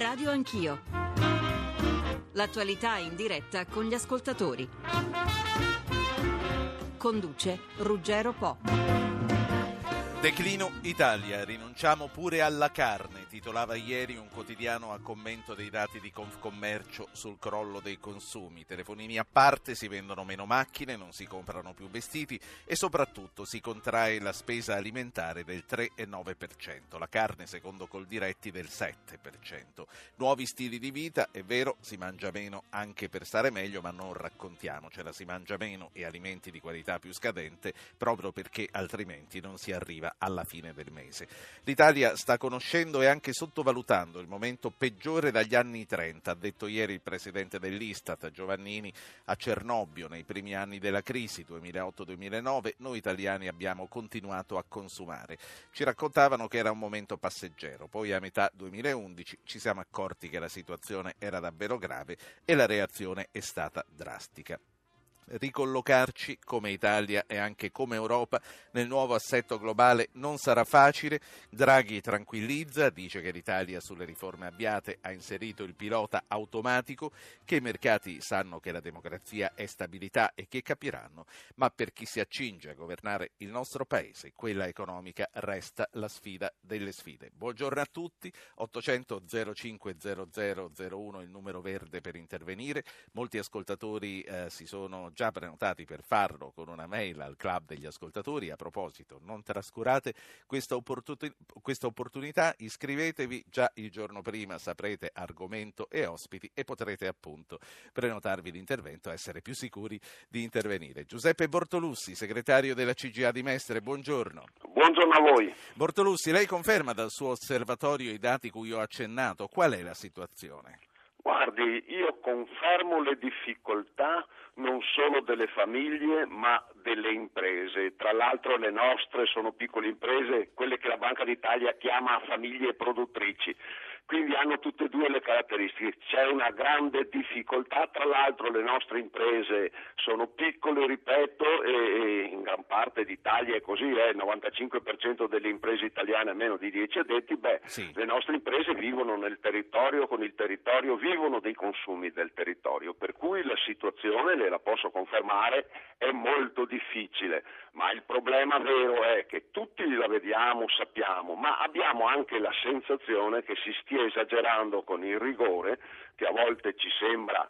Radio Anch'io. L'attualità in diretta con gli ascoltatori. Conduce Ruggero Po. Declino Italia, rinunciamo pure alla carne, titolava ieri un quotidiano a commento dei dati di Confcommercio sul crollo dei consumi. Telefonini a parte, si vendono meno macchine, non si comprano più vestiti e soprattutto si contrae la spesa alimentare del 3,9%, la carne secondo Coldiretti del 7%. Nuovi stili di vita, è vero, si mangia meno anche per stare meglio, ma non raccontiamocela, si mangia meno e alimenti di qualità più scadente proprio perché altrimenti non si arriva alla fine del mese. L'Italia sta conoscendo e anche sottovalutando il momento peggiore dagli anni 30, ha detto ieri il presidente dell'Istat Giovannini a Cernobbio nei primi anni della crisi 2008-2009 noi italiani abbiamo continuato a consumare. Ci raccontavano che era un momento passeggero, poi a metà 2011 ci siamo accorti che la situazione era davvero grave e la reazione è stata drastica ricollocarci come Italia e anche come Europa nel nuovo assetto globale non sarà facile. Draghi tranquillizza, dice che l'Italia sulle riforme avviate ha inserito il pilota automatico, che i mercati sanno che la democrazia è stabilità e che capiranno, ma per chi si accinge a governare il nostro paese, quella economica resta la sfida delle sfide. Buongiorno a tutti, 800 05 0001 il numero verde per intervenire. Molti ascoltatori eh, si sono già già prenotati per farlo con una mail al club degli ascoltatori. A proposito, non trascurate questa, opportun- questa opportunità, iscrivetevi già il giorno prima, saprete argomento e ospiti e potrete appunto prenotarvi l'intervento essere più sicuri di intervenire. Giuseppe Bortolussi, segretario della CGA di Mestre, buongiorno. Buongiorno a voi. Bortolussi, lei conferma dal suo osservatorio i dati cui ho accennato. Qual è la situazione? Guardi, io confermo le difficoltà non solo delle famiglie ma delle imprese. Tra l'altro le nostre sono piccole imprese, quelle che la Banca d'Italia chiama famiglie produttrici quindi hanno tutte e due le caratteristiche. C'è una grande difficoltà, tra l'altro le nostre imprese sono piccole, ripeto, e, in gran parte d'Italia è così, eh, il 95% delle imprese italiane ha meno di 10 addetti, beh, sì. le nostre imprese vivono nel territorio, con il territorio, vivono dei consumi del territorio, per cui la situazione, le la posso confermare, è molto difficile, ma il problema vero è che tutti la vediamo, sappiamo, ma abbiamo anche la sensazione che si stia esagerando con il rigore, che a volte ci sembra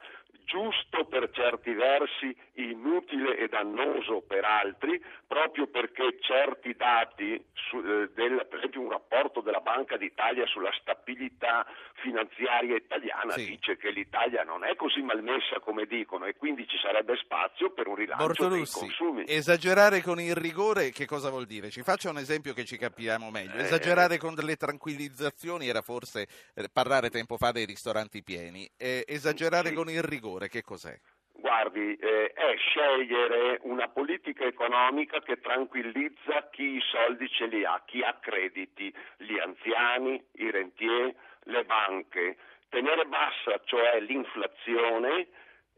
giusto per certi versi, inutile e dannoso per altri, proprio perché certi dati, su, eh, del, per esempio un rapporto della Banca d'Italia sulla stabilità finanziaria italiana sì. dice che l'Italia non è così malmessa come dicono e quindi ci sarebbe spazio per un rilancio Bortolussi, dei consumi. Esagerare con il rigore che cosa vuol dire? Ci faccia un esempio che ci capiamo meglio. Eh, esagerare con delle tranquillizzazioni era forse eh, parlare tempo fa dei ristoranti pieni. Eh, esagerare sì. con il rigore rigore che cos'è? Guardi, eh, è scegliere una politica economica che tranquillizza chi i soldi ce li ha, chi ha crediti, gli anziani, i rentier, le banche. Tenere bassa, cioè l'inflazione,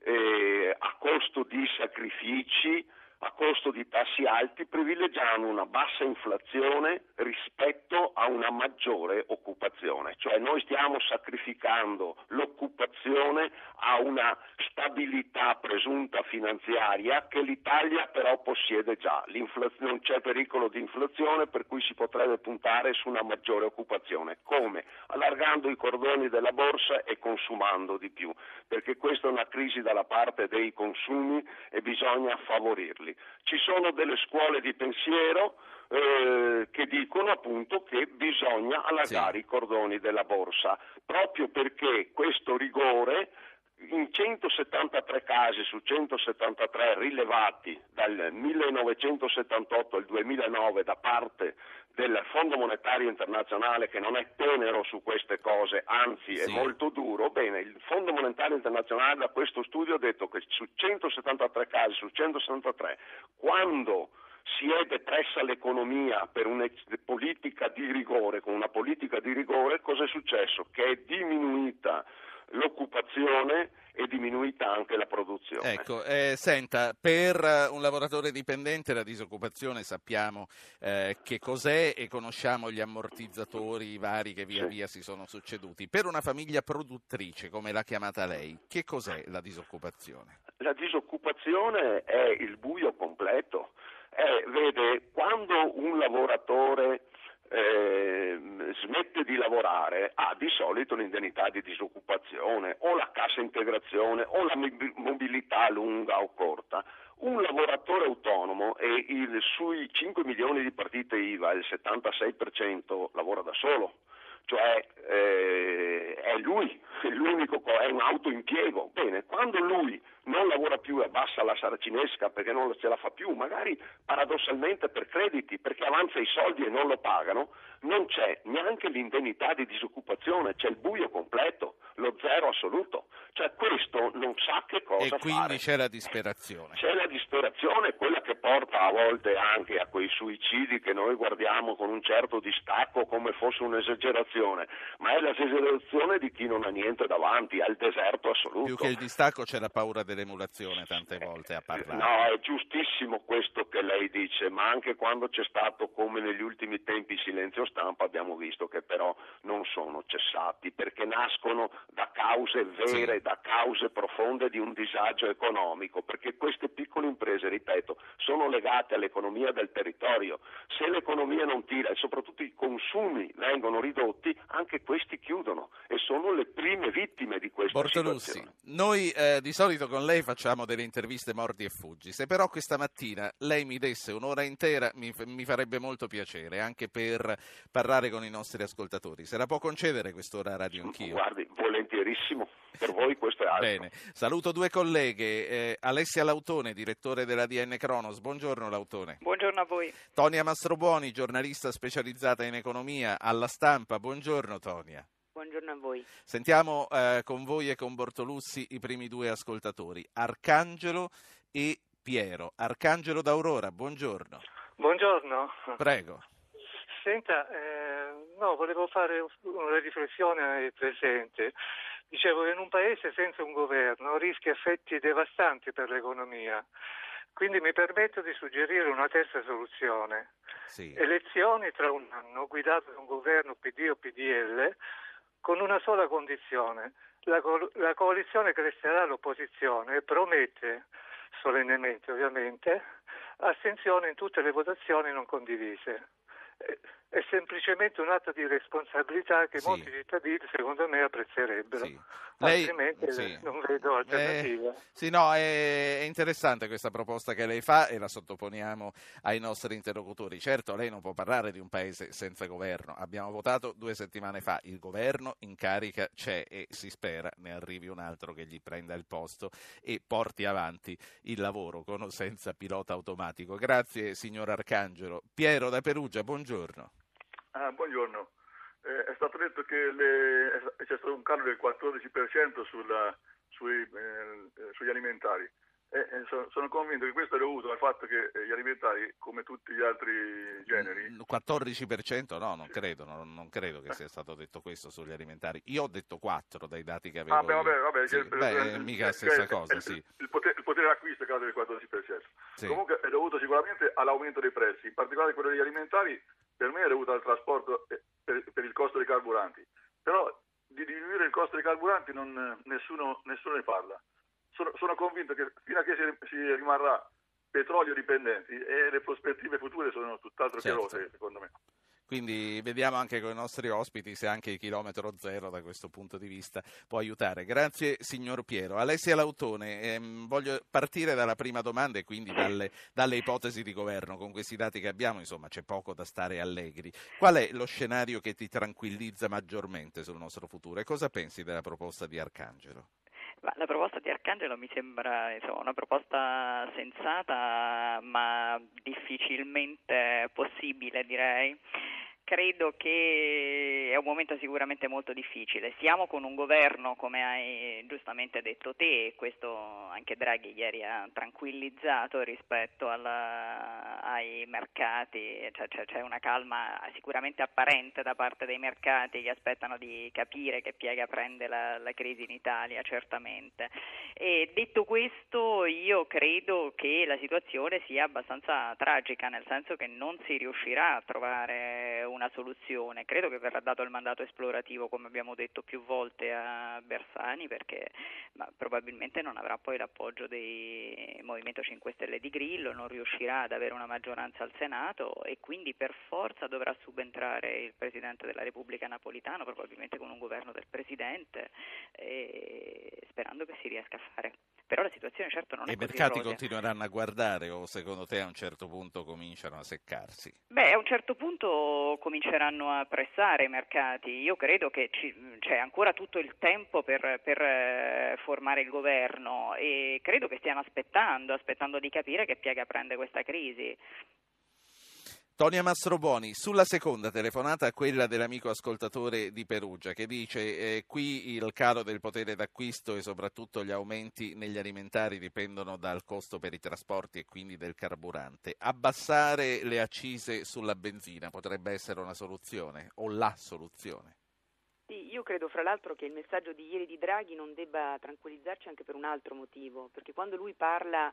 eh, a costo di sacrifici, a costo di tassi alti, privilegiando una bassa inflazione rispetto a una maggiore occupazione. Cioè noi stiamo sacrificando l'occupazione a una stabilità presunta finanziaria che l'Italia però possiede già. Non c'è pericolo di inflazione per cui si potrebbe puntare su una maggiore occupazione. Come? Allargando i cordoni della borsa e consumando di più, perché questa è una crisi dalla parte dei consumi e bisogna favorirli altri. Ci sono delle scuole di pensiero eh, che dicono appunto che bisogna allargare sì. i cordoni della borsa, proprio perché questo rigore in 173 casi su 173 rilevati dal 1978 al 2009 da parte del Fondo Monetario Internazionale che non è tenero su queste cose, anzi sì. è molto duro, bene, il Fondo Monetario Internazionale da questo studio ha detto che su 173 casi su 173 quando si è depressa l'economia per una politica di rigore, con una politica di rigore cosa è successo? Che è diminuita l'occupazione è diminuita anche la produzione. Ecco, eh, senta, per un lavoratore dipendente la disoccupazione sappiamo eh, che cos'è e conosciamo gli ammortizzatori vari che via sì. via si sono succeduti. Per una famiglia produttrice, come l'ha chiamata lei, che cos'è la disoccupazione? La disoccupazione è il buio completo. Eh, vede, quando un lavoratore eh, smette di lavorare ha di solito l'indennità di disoccupazione o la cassa integrazione o la mobilità lunga o corta. Un lavoratore autonomo e il, sui 5 milioni di partite IVA il 76% lavora da solo cioè eh, è lui, è è un autoimpiego. Bene, quando lui non lavora più e abbassa la saracinesca perché non ce la fa più, magari paradossalmente per crediti, perché avanza i soldi e non lo pagano, non c'è neanche l'indennità di disoccupazione, c'è il buio completo, lo zero assoluto. Cioè questo non sa che cosa fare. E quindi c'è la disperazione. C'è la disperazione, quella che porta a volte anche a quei suicidi che noi guardiamo con un certo distacco come fosse un'esagerazione, ma è l'esagerazione di chi non ha niente davanti, al deserto assoluto. Più che il distacco c'è la paura dell'emulazione tante volte a parlare. No, è giustissimo questo che lei dice, ma anche quando c'è stato come negli ultimi tempi silenzio stampa abbiamo visto che però non sono cessati perché nascono da cause vere, sì. da cause profonde di un disagio economico, perché queste piccole imprese, ripeto, sono legate all'economia del territorio. Se l'economia non tira e soprattutto i consumi vengono ridotti, anche questi chiudono e sono le prime vittime di questa Bortolussi, situazione. Noi eh, di solito con lei facciamo delle interviste mordi e fuggi, se però questa mattina lei mi desse un'ora intera mi, mi farebbe molto piacere anche per parlare con i nostri ascoltatori. Se la può concedere quest'ora radio anch'io? Guardi, volentierissimo. Per voi questo è altro. Bene, saluto due colleghe. Eh, Alessia Lautone, direttore della DN Cronos. Buongiorno Lautone. Buongiorno a voi. Tonia Mastrobuoni, giornalista specializzata in economia alla stampa. Buongiorno Tonia. Buongiorno a voi. Sentiamo eh, con voi e con Bortolussi i primi due ascoltatori, Arcangelo e Piero. Arcangelo d'Aurora, buongiorno. Buongiorno. Prego. Senta, eh, no, volevo fare una riflessione ai presenti. Dicevo che in un paese senza un governo rischia effetti devastanti per l'economia. Quindi mi permetto di suggerire una terza soluzione. Sì. Elezioni tra un anno guidate da un governo PD o PDL con una sola condizione. La, co- la coalizione crescerà l'opposizione e promette, solennemente ovviamente, astensione in tutte le votazioni non condivise è semplicemente un atto di responsabilità che sì. molti cittadini secondo me apprezzerebbero. Sì. Lei, Altrimenti sì. non vedo alternative. Eh, sì, no, è, è, interessante questa proposta che lei fa e la sottoponiamo ai nostri interlocutori. Certo, lei non può parlare di un paese senza governo. Abbiamo votato due settimane fa, il governo in carica c'è e si spera ne arrivi un altro che gli prenda il posto e porti avanti il lavoro con o senza pilota automatico. Grazie signor Arcangelo. Piero da Perugia, buongiorno. Ah, buongiorno. Eh, è stato detto che le, c'è stato un calo del 14% sulla, sui, eh, sugli alimentari. Eh, sono, sono, convinto che questo è dovuto al fatto che eh, gli alimentari, come tutti gli altri generi... Il 14% no, non credo, non, non credo che sia stato detto questo sugli alimentari. Io ho detto 4 dai dati che avevo. Ah, beh, vabbè, vabbè, sì. beh, mica la stessa cosa, il, sì. Il potere, il potere d'acquisto è calato del 14%. Sì. Comunque è dovuto sicuramente all'aumento dei prezzi, in particolare quello degli alimentari per me è dovuto al trasporto per, per, il costo dei carburanti. Però di diminuire il costo dei carburanti non, nessuno, nessuno, ne parla. Sono, sono, convinto che fino a che si, si rimarrà petrolio dipendenti e le prospettive future sono tutt'altro certo. che rose, secondo me. Quindi vediamo anche con i nostri ospiti se anche il chilometro zero da questo punto di vista può aiutare. Grazie signor Piero. Alessia Lautone, ehm, voglio partire dalla prima domanda e quindi dalle, dalle, ipotesi di governo. Con questi dati che abbiamo, insomma, c'è poco da stare allegri. Qual è lo scenario che ti tranquillizza maggiormente sul nostro futuro e cosa pensi della proposta di Arcangelo? La proposta di Arcangelo mi sembra insomma, una proposta sensata ma difficilmente possibile direi credo che è un momento sicuramente molto difficile. Siamo con un governo, come hai giustamente detto te, e questo anche Draghi ieri ha tranquillizzato rispetto alla, ai mercati, cioè, cioè, c'è una calma sicuramente apparente da parte dei mercati che aspettano di capire che piega prende la, la crisi in Italia, certamente. E detto questo, io credo che la situazione sia abbastanza tragica, nel senso che non si riuscirà a trovare una soluzione. Credo che verrà dato il mandato esplorativo, come abbiamo detto più volte a Bersani, perché probabilmente non avrà poi l'appoggio del Movimento 5 Stelle di Grillo, non riuscirà ad avere una maggioranza al Senato e quindi per forza dovrà subentrare il Presidente della Repubblica Napolitano, probabilmente con un governo del Presidente, sperando che si riesca a fare. Però la situazione certo non e è così I mercati rosea. continueranno a guardare o secondo te a un certo punto cominciano a seccarsi? Beh, a un certo punto cominceranno a pressare i mercati. Io credo che ci, c'è ancora tutto il tempo per, per eh, formare il governo e credo che stiano aspettando, aspettando di capire che piega prende questa crisi. Tonia Mastrobuoni, sulla seconda telefonata, quella dell'amico ascoltatore di Perugia, che dice eh, qui il calo del potere d'acquisto e soprattutto gli aumenti negli alimentari dipendono dal costo per i trasporti e quindi del carburante. Abbassare le accise sulla benzina potrebbe essere una soluzione o la soluzione? Sì, io credo fra l'altro che il messaggio di ieri di Draghi non debba tranquillizzarci anche per un altro motivo, perché quando lui parla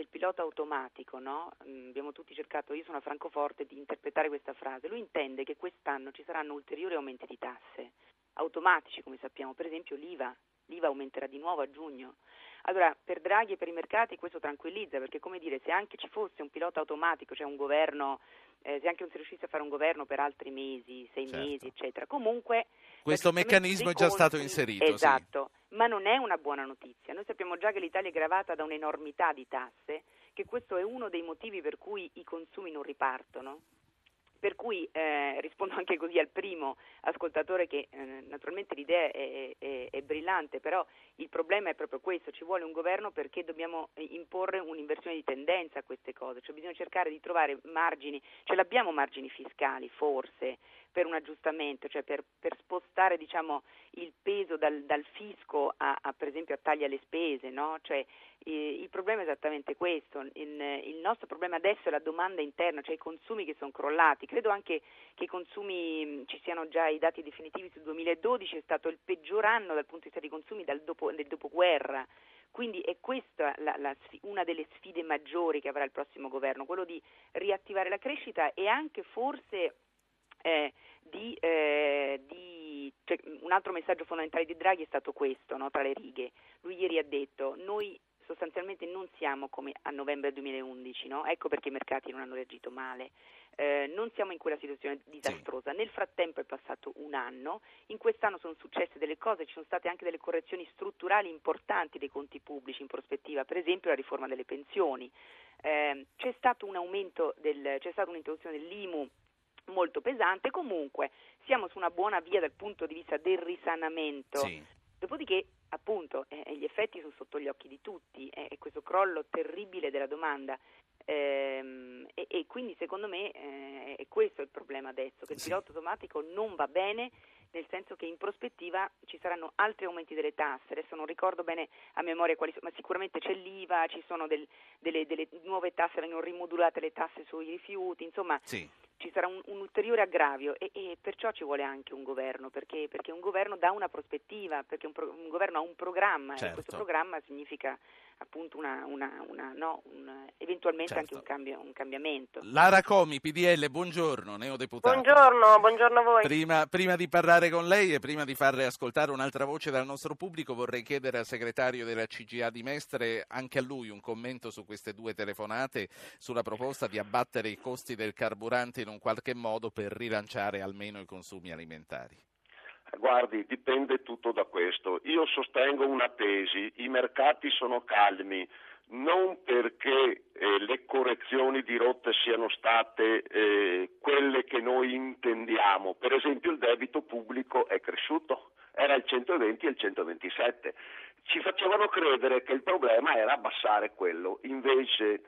del pilota automatico, no? Mm, abbiamo tutti cercato, io sono a Francoforte, di interpretare questa frase. Lui intende che quest'anno ci saranno ulteriori aumenti di tasse, automatici come sappiamo, per esempio l'IVA, l'IVA aumenterà di nuovo a giugno. Allora, per Draghi e per i mercati questo tranquillizza, perché come dire, se anche ci fosse un pilota automatico, cioè un governo, eh, se anche non si riuscisse a fare un governo per altri mesi, sei certo. mesi, eccetera, comunque... Questo meccanismo è già stato inserito. Esatto, sì. ma non è una buona notizia. Noi sappiamo già che l'Italia è gravata da un'enormità di tasse, che questo è uno dei motivi per cui i consumi non ripartono. Per cui eh, rispondo anche così al primo ascoltatore che eh, naturalmente l'idea è, è, è, brillante, però il problema è proprio questo, ci vuole un governo perché dobbiamo imporre un'inversione di tendenza a queste cose, cioè bisogna cercare di trovare margini, ce l'abbiamo margini fiscali forse per un aggiustamento, cioè per, per spostare diciamo, il peso dal, dal fisco a, a, per esempio a tagli alle spese, no? cioè, eh, il problema è esattamente questo, il, il, nostro problema adesso è la domanda interna, cioè i consumi che sono crollati, credo anche che i consumi, ci siano già i dati definitivi sul 2012, è stato il peggior anno dal punto di vista dei consumi dopo, del dopoguerra. Quindi è questa la, la, una delle sfide maggiori che avrà il prossimo governo, quello di riattivare la crescita e anche forse eh, di, eh, di cioè, un altro messaggio fondamentale di Draghi è stato questo, no, tra le righe. Lui ieri ha detto noi sostanzialmente non siamo come a novembre 2011, no? ecco perché i mercati non hanno reagito male. Eh, non siamo in quella situazione disastrosa. Sì. Nel frattempo è passato un anno, in quest'anno sono successe delle cose, ci sono state anche delle correzioni strutturali importanti dei conti pubblici in prospettiva, per esempio la riforma delle pensioni. Eh, c'è stato un aumento del, c'è stata un'introduzione dell'IMU molto pesante, comunque siamo su una buona via dal punto di vista del risanamento. Sì. Dopodiché, appunto, eh, gli effetti sono sotto gli occhi di tutti, eh, è questo crollo terribile della domanda. Ehm, e, e, quindi secondo me eh, è questo il problema adesso, che il Sì. pilota automatico non va bene nel senso che in prospettiva ci saranno altri aumenti delle tasse, adesso non ricordo bene a memoria quali sono, ma sicuramente c'è l'IVA, ci sono del- delle, delle nuove tasse, vengono rimodulate le tasse sui rifiuti, insomma Sì. Ci sarà un, un ulteriore aggravio e, e perciò ci vuole anche un governo, perché, perché un governo dà una prospettiva, perché un, pro- un governo ha un programma Certo. e questo programma significa appunto una, una- una- no, un- eventualmente Certo. anche un, cambio- un cambiamento. Lara Comi, PDL, buongiorno, neodeputato. Buongiorno, buongiorno a voi. Prima, prima di parlare con lei e prima di farle ascoltare un'altra voce dal nostro pubblico, vorrei chiedere al segretario della CGA di Mestre, anche a lui, un commento su queste due telefonate, sulla proposta di abbattere i costi del carburante in un qualche modo per rilanciare almeno i consumi alimentari. Guardi, dipende tutto da questo. Io sostengo una tesi, i mercati sono calmi non perché eh, le correzioni di rotte siano state eh, quelle che noi intendiamo. Per esempio il debito pubblico è cresciuto, era il 120 e il 127. Ci facevano credere che il problema era abbassare quello, invece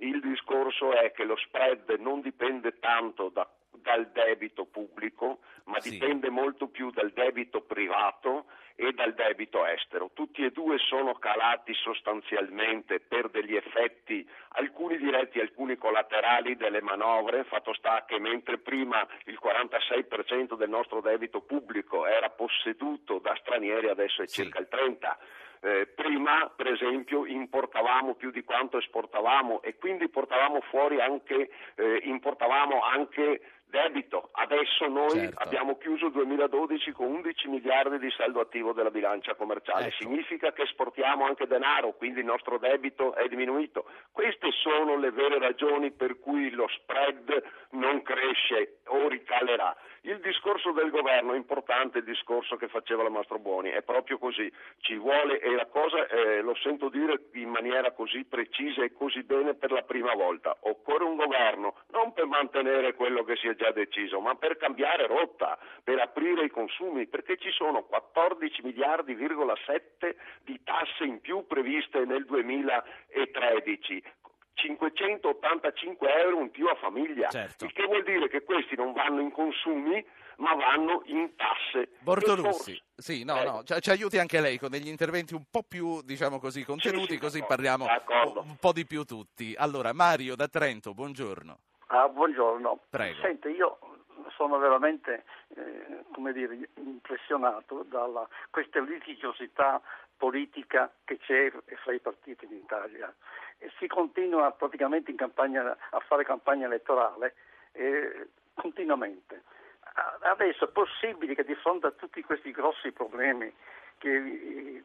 il discorso è che lo spread non dipende tanto da dal debito pubblico, ma sì. dipende molto più dal debito privato e dal debito estero. Tutti e due sono calati sostanzialmente per degli effetti, alcuni diretti alcuni collaterali delle manovre, fatto sta che mentre prima il 46% del nostro debito pubblico era posseduto da stranieri, adesso è circa sì. il 30%. Eh, prima, per esempio, importavamo più di quanto esportavamo e quindi portavamo fuori anche, eh, importavamo anche debito. Adesso noi certo. abbiamo chiuso il 2012 con 11 miliardi di saldo attivo della bilancia commerciale. Ecco. Significa che esportiamo anche denaro, quindi il nostro debito è diminuito. Queste sono le vere ragioni per cui lo spread non cresce o ricalerà. Il discorso del governo, importante il discorso che faceva la Mastro Buoni, è proprio così, ci vuole e la cosa eh, lo sento dire in maniera così precisa e così bene per la prima volta, occorre un governo non per mantenere quello che si è già deciso, ma per cambiare rotta, per aprire i consumi, perché ci sono 14 miliardi,7 di tasse in più previste nel 2013. 585 euro in più a famiglia, certo. il che vuol dire che questi non vanno in consumi ma vanno in tasse. Bortolussi, sì, no, eh. no, ci, ci, aiuti anche lei con degli interventi un po' più, diciamo così, contenuti, sì, sì, così parliamo un po' di più tutti. Allora, Mario da Trento, buongiorno. Ah, buongiorno. Prego. Sente, io sono veramente eh, come dire, impressionato da questa litigiosità politica che c'è fra i partiti in Italia. E si continua praticamente campagna, a fare campagna elettorale eh, continuamente. Adesso è possibile che di fronte a tutti questi grossi problemi che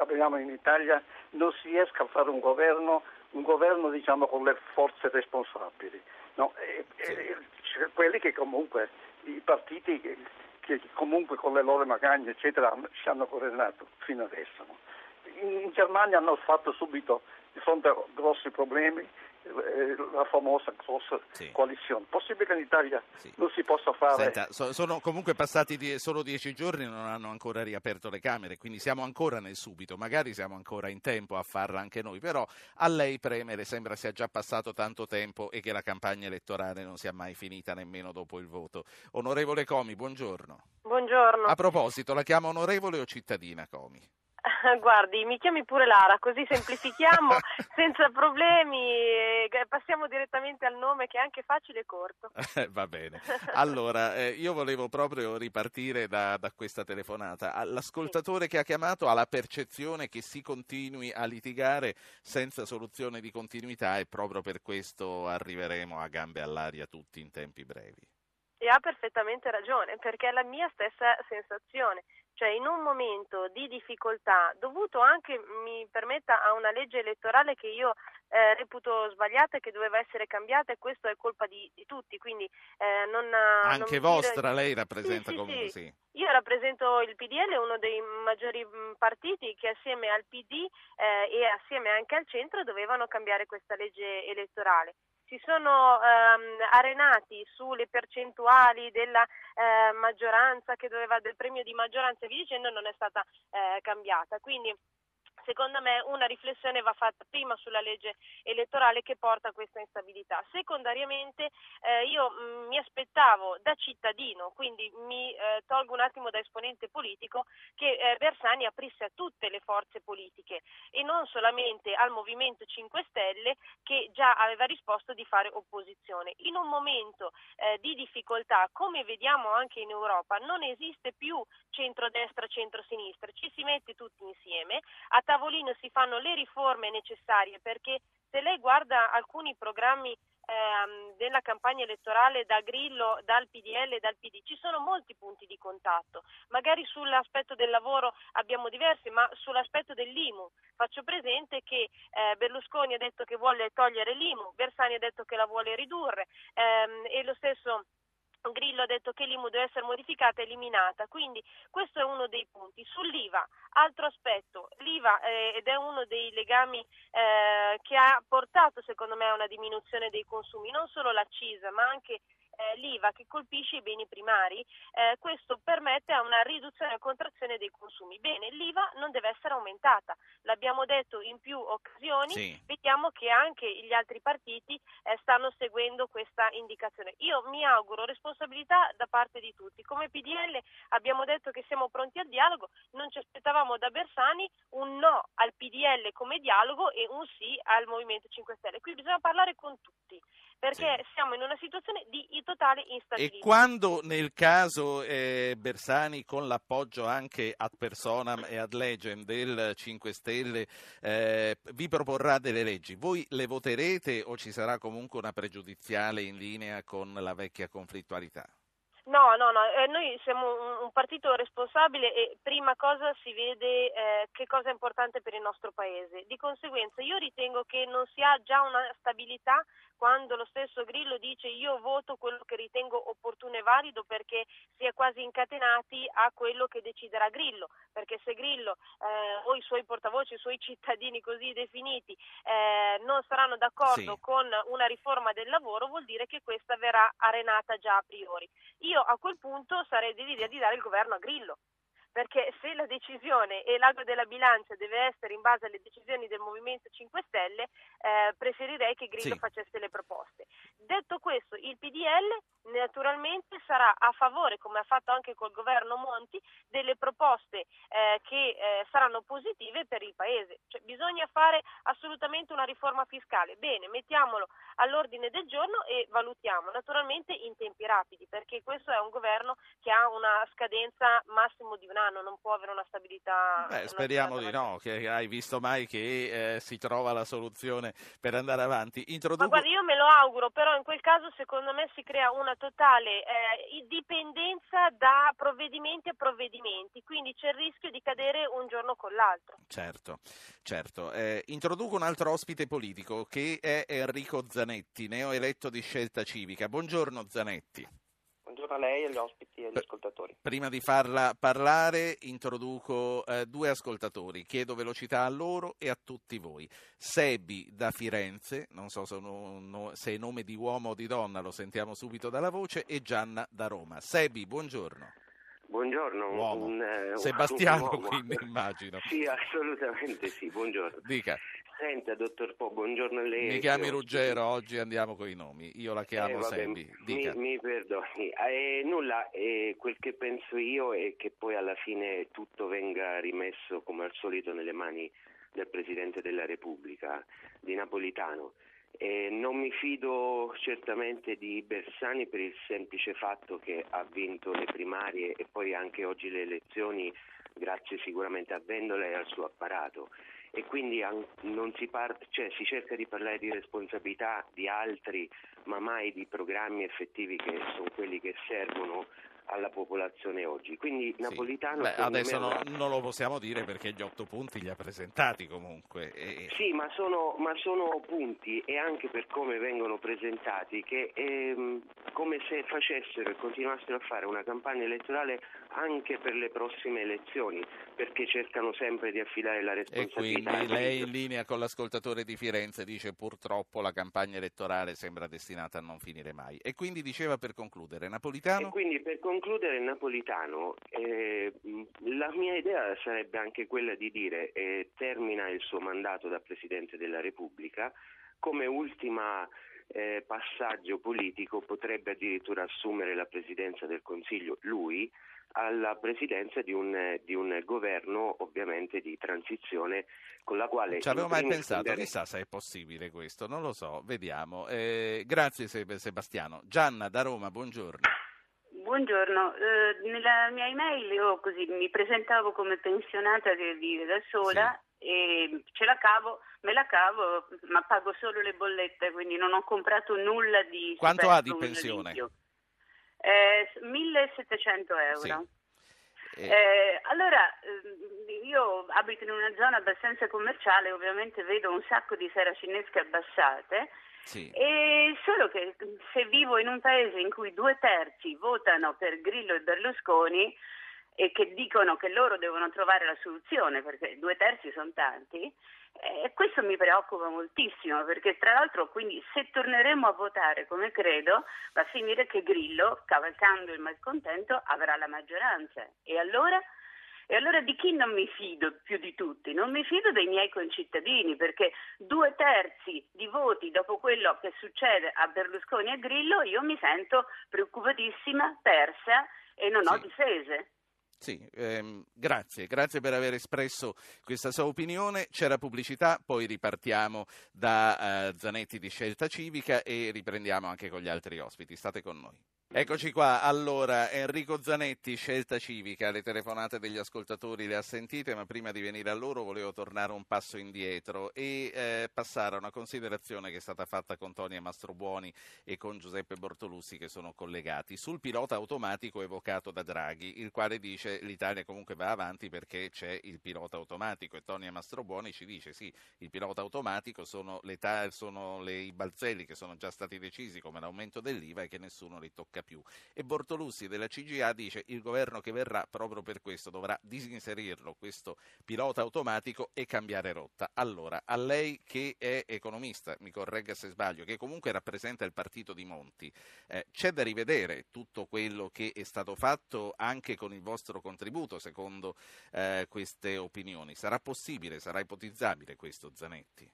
abbiamo in Italia non si riesca a fare un governo, un governo diciamo, con le forze responsabili, no? e, e, quelli che comunque i partiti che, comunque con le loro magagne eccetera ci hanno governato fino adesso. In, Germania hanno fatto subito di fronte a grossi problemi la famosa sì. coalizione. Possibile che in Italia sì. non si possa fare. Senta, so, sono comunque passati die, solo dieci giorni e non hanno ancora riaperto le Camere, quindi siamo ancora nel subito, magari siamo ancora in tempo a farla anche noi, però a lei premere sembra sia già passato tanto tempo e che la campagna elettorale non sia mai finita nemmeno dopo il voto. Onorevole Comi, buongiorno. Buongiorno. A proposito, la chiama onorevole o cittadina Comi? Guardi, mi chiami pure Lara, così semplifichiamo senza problemi, passiamo direttamente al nome che è anche facile e corto. Eh, va bene. Allora, eh, io volevo proprio ripartire da, da questa telefonata. L'ascoltatore sì. che ha chiamato ha la percezione che si continui a litigare senza soluzione di continuità e proprio per questo arriveremo a gambe all'aria tutti in tempi brevi. E ha perfettamente ragione, perché è la mia stessa sensazione cioè in un momento di difficoltà dovuto anche, mi permetta, a una legge elettorale che io eh, reputo sbagliata e che doveva essere cambiata e questo è colpa di, di tutti, quindi eh, non... Anche non vostra, dire... lei rappresenta sì, comunque sì. sì. Io rappresento il PDL, uno dei maggiori mm, partiti che assieme al PD eh, e assieme anche al centro dovevano cambiare questa legge elettorale si sono ehm, arenati sulle percentuali della eh, maggioranza che doveva del premio di maggioranza e via dicendo non è stata eh, cambiata. Quindi secondo me una riflessione va fatta prima sulla legge elettorale che porta a questa instabilità. Secondariamente eh, io mm, mi aspettavo da cittadino, quindi mi eh, tolgo un attimo da esponente politico, che eh, Bersani aprisse a tutte le forze politiche e non solamente al Movimento 5 Stelle che già aveva risposto di fare opposizione. In un momento eh, di difficoltà, come vediamo anche in Europa, non esiste più centrodestra, centrosinistra, ci si mette tutti insieme, a tavolino si fanno le riforme necessarie perché se lei guarda alcuni programmi ehm, della campagna elettorale da Grillo, dal PDL e dal PD, ci sono molti punti di contatto. Magari sull'aspetto del lavoro abbiamo diversi, ma sull'aspetto dell'IMU faccio presente che eh, Berlusconi ha detto che vuole togliere l'IMU, Bersani ha detto che la vuole ridurre ehm, e lo stesso Grillo ha detto che l'IMU deve essere modificata e eliminata, quindi questo è uno dei punti. Sull'IVA, altro aspetto, l'IVA eh, ed è uno dei legami eh, che ha portato secondo me a una diminuzione dei consumi, non solo l'accisa ma anche eh, l'IVA che colpisce i beni primari, eh, questo permette a una riduzione e contrazione dei consumi. Bene, l'IVA non deve essere aumentata, l'abbiamo detto in più occasioni, sì. vediamo che anche gli altri partiti eh, stanno seguendo questa indicazione. Io mi auguro responsabilità da parte di tutti. Come PDL abbiamo detto che siamo pronti al dialogo, non ci aspettavamo da Bersani un no al PDL come dialogo e un sì al Movimento 5 Stelle. Qui bisogna parlare con tutti perché sì. siamo in una situazione di totale instabilità. E quando nel caso eh, Bersani con l'appoggio anche ad personam e ad legem del 5 Stelle eh, vi proporrà delle leggi, voi le voterete o ci sarà comunque una pregiudiziale in linea con la vecchia conflittualità? No, no, no, noi siamo un, un, partito responsabile e prima cosa si vede eh, che cosa è importante per il nostro Paese. Di conseguenza io ritengo che non si ha già una stabilità quando lo stesso Grillo dice io voto quello che ritengo opportuno e valido perché si è quasi incatenati a quello che deciderà Grillo, perché se Grillo eh, o i suoi portavoci, i suoi cittadini così definiti eh, non saranno d'accordo sì. con una riforma del lavoro vuol dire che questa verrà arenata già a priori. Io io a quel punto sarei dell'idea di dare il governo a Grillo perché se la decisione e l'ago della bilancia deve essere in base alle decisioni del Movimento 5 Stelle, eh, preferirei che Grillo sì. facesse le proposte. Detto questo, il PDL naturalmente sarà a favore, come ha fatto anche col governo Monti, delle proposte eh, che eh, saranno positive per il Paese. Cioè, bisogna fare assolutamente una riforma fiscale. Bene, mettiamolo all'ordine del giorno e valutiamo, naturalmente in tempi rapidi, perché questo è un governo che ha una scadenza massimo di un anno anno, non può avere una stabilità. Beh, speriamo di no, che hai visto mai che eh, si trova la soluzione per andare avanti. Introduco... Ma guarda, io me lo auguro, però in quel caso secondo me si crea una totale eh, dipendenza da provvedimenti a provvedimenti, quindi c'è il rischio di cadere un giorno con l'altro. Certo, certo. Eh, introduco un altro ospite politico che è Enrico Zanetti, neoeletto di Scelta Civica. Buongiorno Zanetti buongiorno a lei, agli ospiti e agli ascoltatori. Prima di farla parlare introduco eh, due ascoltatori, chiedo velocità a loro e a tutti voi. Sebi da Firenze, non so se, uno, no, se è nome di uomo o di donna, lo sentiamo subito dalla voce, e Gianna da Roma. Sebi, buongiorno. Buongiorno. Uomo. Un, uh, Sebastiano, un quindi immagino. Sì, assolutamente sì, buongiorno. Dica. Senta, dottor Po, buongiorno a lei. Mi chiami Ruggero, oggi andiamo con i nomi. Io la chiamo eh, Sebi. Mi, mi, perdoni. Eh, nulla, eh, quel che penso io è che poi alla fine tutto venga rimesso come al solito nelle mani del Presidente della Repubblica, di Napolitano. Eh, non mi fido certamente di Bersani per il semplice fatto che ha vinto le primarie e poi anche oggi le elezioni grazie sicuramente a Vendola e al suo apparato e quindi si, par- cioè, si, cerca di parlare di responsabilità di altri ma mai di programmi effettivi che sono quelli che servono alla popolazione oggi. Quindi sì. Napolitano... Beh, adesso no, non lo possiamo dire perché gli otto punti li ha presentati comunque. E... Sì, ma sono, ma sono, punti e anche per come vengono presentati che è ehm, come se facessero e continuassero a fare una campagna elettorale anche per le prossime elezioni, perché cercano sempre di affidare la responsabilità. E quindi lei in linea con l'ascoltatore di Firenze dice purtroppo la campagna elettorale sembra destinata a non finire mai. E quindi diceva per concludere, Napolitano... E quindi per concludere concludere Napolitano, eh, la mia idea sarebbe anche quella di dire eh, termina il suo mandato da Presidente della Repubblica, come ultima eh, passaggio politico potrebbe addirittura assumere la Presidenza del Consiglio, lui, alla presidenza di un, di un, governo ovviamente di transizione con la quale... Non ci avevo mai pensato, stendere... chissà se è possibile questo, non lo so, vediamo. Eh, grazie Sebastiano. Gianna da Roma, buongiorno. Buongiorno, eh, nella mia email io così mi presentavo come pensionata che vive da sola sì. e ce la cavo, me la cavo, ma pago solo le bollette, quindi non ho comprato nulla di... Quanto ha di pensione? Eh, 1700 euro. Sì. Eh, allora, ehm, io abito in una zona abbastanza commerciale, ovviamente vedo un sacco di saracinesche abbassate sì. E solo che se vivo in un paese in cui due terzi votano per Grillo e Berlusconi, e che dicono che loro devono trovare la soluzione perché due terzi sono tanti e questo mi preoccupa moltissimo perché tra l'altro quindi se torneremo a votare come credo va a finire che Grillo cavalcando il malcontento avrà la maggioranza e allora e allora di chi non mi fido più di tutti? Non mi fido dei miei concittadini perché due terzi di voti dopo quello che succede a Berlusconi e Grillo io mi sento preoccupatissima, persa e non sì. ho difese. Sì, ehm, grazie, grazie per aver espresso questa sua opinione. C'era pubblicità, poi ripartiamo da eh, Zanetti di Scelta Civica e riprendiamo anche con gli altri ospiti. State con noi. Eccoci qua, allora Enrico Zanetti, scelta civica, le telefonate degli ascoltatori le ha sentite, ma prima di venire a loro volevo tornare un passo indietro e eh, passare a una considerazione che è stata fatta con Tonia Mastrobuoni e con Giuseppe Bortolussi che sono collegati. Sul pilota automatico evocato da Draghi, il quale dice l'Italia comunque va avanti perché c'è il pilota automatico e Tonia Mastrobuoni ci dice sì, il pilota automatico sono, le ta- sono le, i balzelli che sono già stati decisi come l'aumento dell'IVA e che nessuno li tocca più. E Bortolussi della CGA dice il governo che verrà proprio per questo dovrà disinserirlo, questo pilota automatico e cambiare rotta. Allora, a lei che è economista, mi corregga se sbaglio, che comunque rappresenta il partito di Monti, eh, c'è da rivedere tutto quello che è stato fatto anche con il vostro contributo, secondo eh, queste opinioni. Sarà possibile, sarà ipotizzabile questo, Zanetti?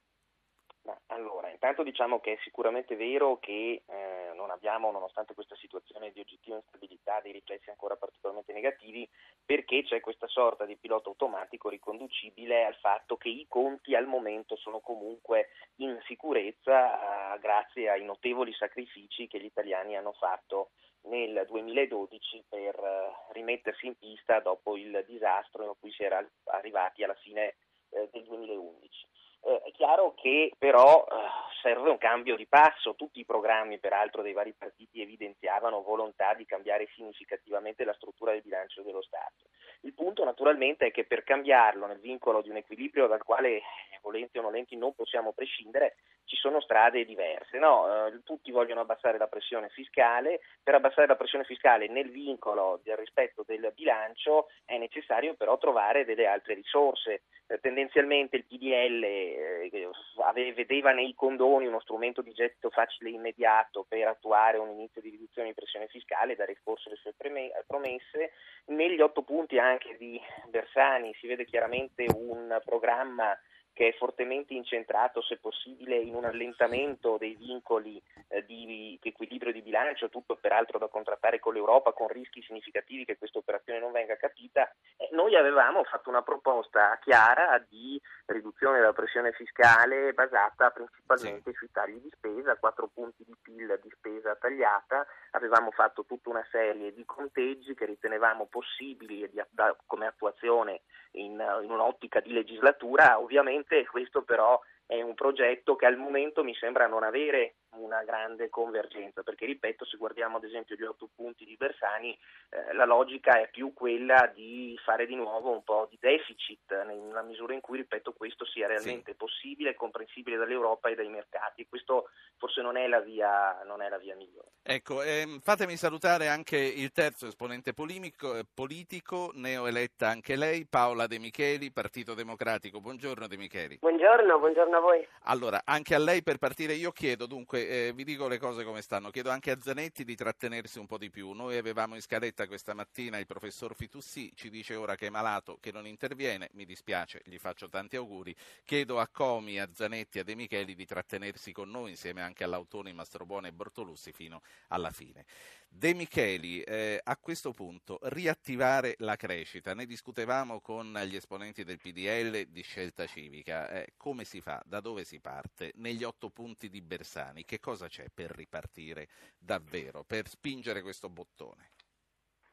allora, intanto diciamo che è sicuramente vero che eh, non abbiamo, nonostante questa situazione di oggettiva instabilità, dei riflessi ancora particolarmente negativi, perché c'è questa sorta di pilota automatico riconducibile al fatto che i conti al momento sono comunque in sicurezza eh, grazie ai notevoli sacrifici che gli italiani hanno fatto nel 2012 per eh, rimettersi in pista dopo il disastro a cui si era arrivati alla fine eh, del 2011. Eh, è chiaro che però eh, serve un cambio di passo, tutti i programmi peraltro dei vari partiti evidenziavano volontà di cambiare significativamente la struttura del bilancio dello Stato. Il punto naturalmente è che per cambiarlo nel vincolo di un equilibrio dal quale volenti o nolenti non possiamo prescindere, ci sono strade diverse. No? Eh, tutti vogliono abbassare la pressione fiscale, per abbassare la pressione fiscale nel vincolo del rispetto del bilancio è necessario però trovare delle altre risorse. Eh, tendenzialmente il PDL eh, vedeva nei condoni uno strumento di gettito facile e immediato per attuare un inizio di riduzione di pressione fiscale dare corso alle sue promesse. Negli otto punti anche di Bersani si vede chiaramente un programma che è fortemente incentrato, se possibile, in un allentamento dei vincoli eh, di equilibrio di bilancio, tutto peraltro da contrattare con l'Europa, con rischi significativi che questa operazione non venga capita. Eh, noi avevamo fatto una proposta chiara di riduzione della pressione fiscale basata principalmente sì. sui tagli di spesa, 4 punti di PIL di spesa tagliata, avevamo fatto tutta una serie di conteggi che ritenevamo possibili di, da, come attuazione in, in un'ottica di legislatura, ovviamente Ovviamente questo però è un progetto che al momento mi sembra non avere una grande convergenza, perché ripeto, se guardiamo ad esempio gli otto punti di Bersani, eh, la logica è più quella di fare di nuovo un po' di deficit, nella misura in cui, ripeto, questo sia realmente sì. possibile, comprensibile dall'Europa e dai mercati. Questo forse non è la via, è la via migliore. Ecco, ehm, fatemi salutare anche il terzo esponente polemico, eh, politico, neoeletta anche lei, Paola De Micheli, Partito Democratico. Buongiorno De Micheli. Buongiorno, buongiorno a voi. Allora, anche a lei per partire io chiedo dunque eh, vi dico le cose come stanno. Chiedo anche a Zanetti di trattenersi un po' di più. Noi avevamo in scaletta questa mattina il professor Fitussi, ci dice ora che è malato, che non interviene. Mi dispiace, gli faccio tanti auguri. Chiedo a Comi, a Zanetti, a De Micheli di trattenersi con noi insieme anche all'Autoni, Mastrobuone e Bortolussi fino alla fine. De Micheli, eh, a questo punto riattivare la crescita. Ne discutevamo con gli esponenti del PDL di scelta civica. Eh, come si fa? Da dove si parte? Negli otto punti di Bersani, che cosa c'è per ripartire davvero, per spingere questo bottone?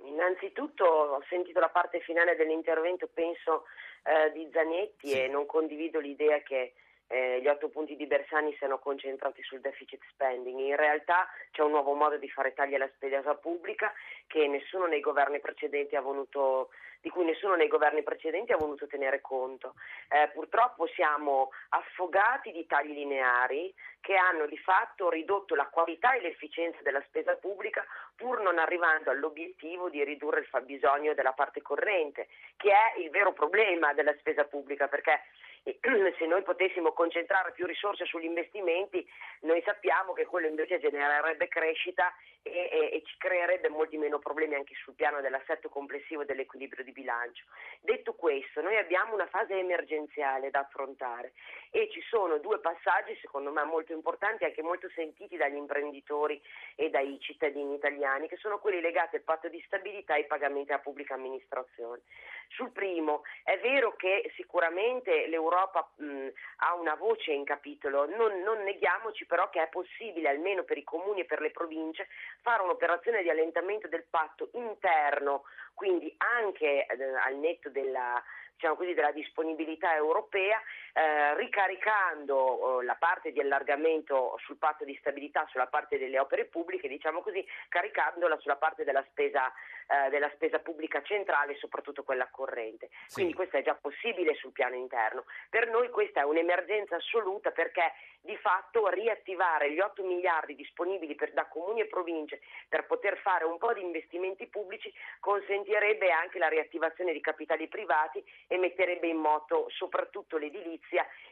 Innanzitutto ho sentito la parte finale dell'intervento, penso, eh, di Zanetti sì. e non condivido l'idea che eh, gli otto punti di Bersani siano concentrati sul deficit spending. In realtà c'è un nuovo modo di fare tagli alla spesa pubblica che nessuno nei governi precedenti ha voluto di cui nessuno nei governi precedenti ha voluto tenere conto. Eh, purtroppo siamo affogati di tagli lineari che hanno di fatto ridotto la qualità e l'efficienza della spesa pubblica pur non arrivando all'obiettivo di ridurre il fabbisogno della parte corrente, che è il vero problema della spesa pubblica, perché se noi potessimo concentrare più risorse sugli investimenti, noi sappiamo che quello invece genererebbe crescita e, e, e, ci creerebbe molti meno problemi anche sul piano dell'assetto complessivo dell'equilibrio di bilancio. Detto questo, noi abbiamo una fase emergenziale da affrontare e ci sono due passaggi secondo me molto importanti, anche molto sentiti dagli imprenditori e dai cittadini italiani, che sono quelli legati al patto di stabilità e ai pagamenti alla pubblica amministrazione. Sul primo, è vero che sicuramente l'Europa mh, ha una voce in capitolo, non, non neghiamoci però che è possibile, almeno per i comuni e per le province, fare un'operazione di allentamento del patto interno, quindi anche eh, al netto della diciamo così, della disponibilità europea, eh, ricaricando eh, la parte di allargamento sul patto di stabilità, sulla parte delle opere pubbliche, diciamo così, caricandola sulla parte della spesa, eh, della spesa pubblica centrale, soprattutto quella corrente. Sì. Quindi questo è già possibile sul piano interno. Per noi questa è un'emergenza assoluta perché di fatto riattivare gli 8 miliardi disponibili per, da comuni e province per poter fare un po' di investimenti pubblici consentirebbe anche la riattivazione di capitali privati e metterebbe in moto soprattutto l'edilizia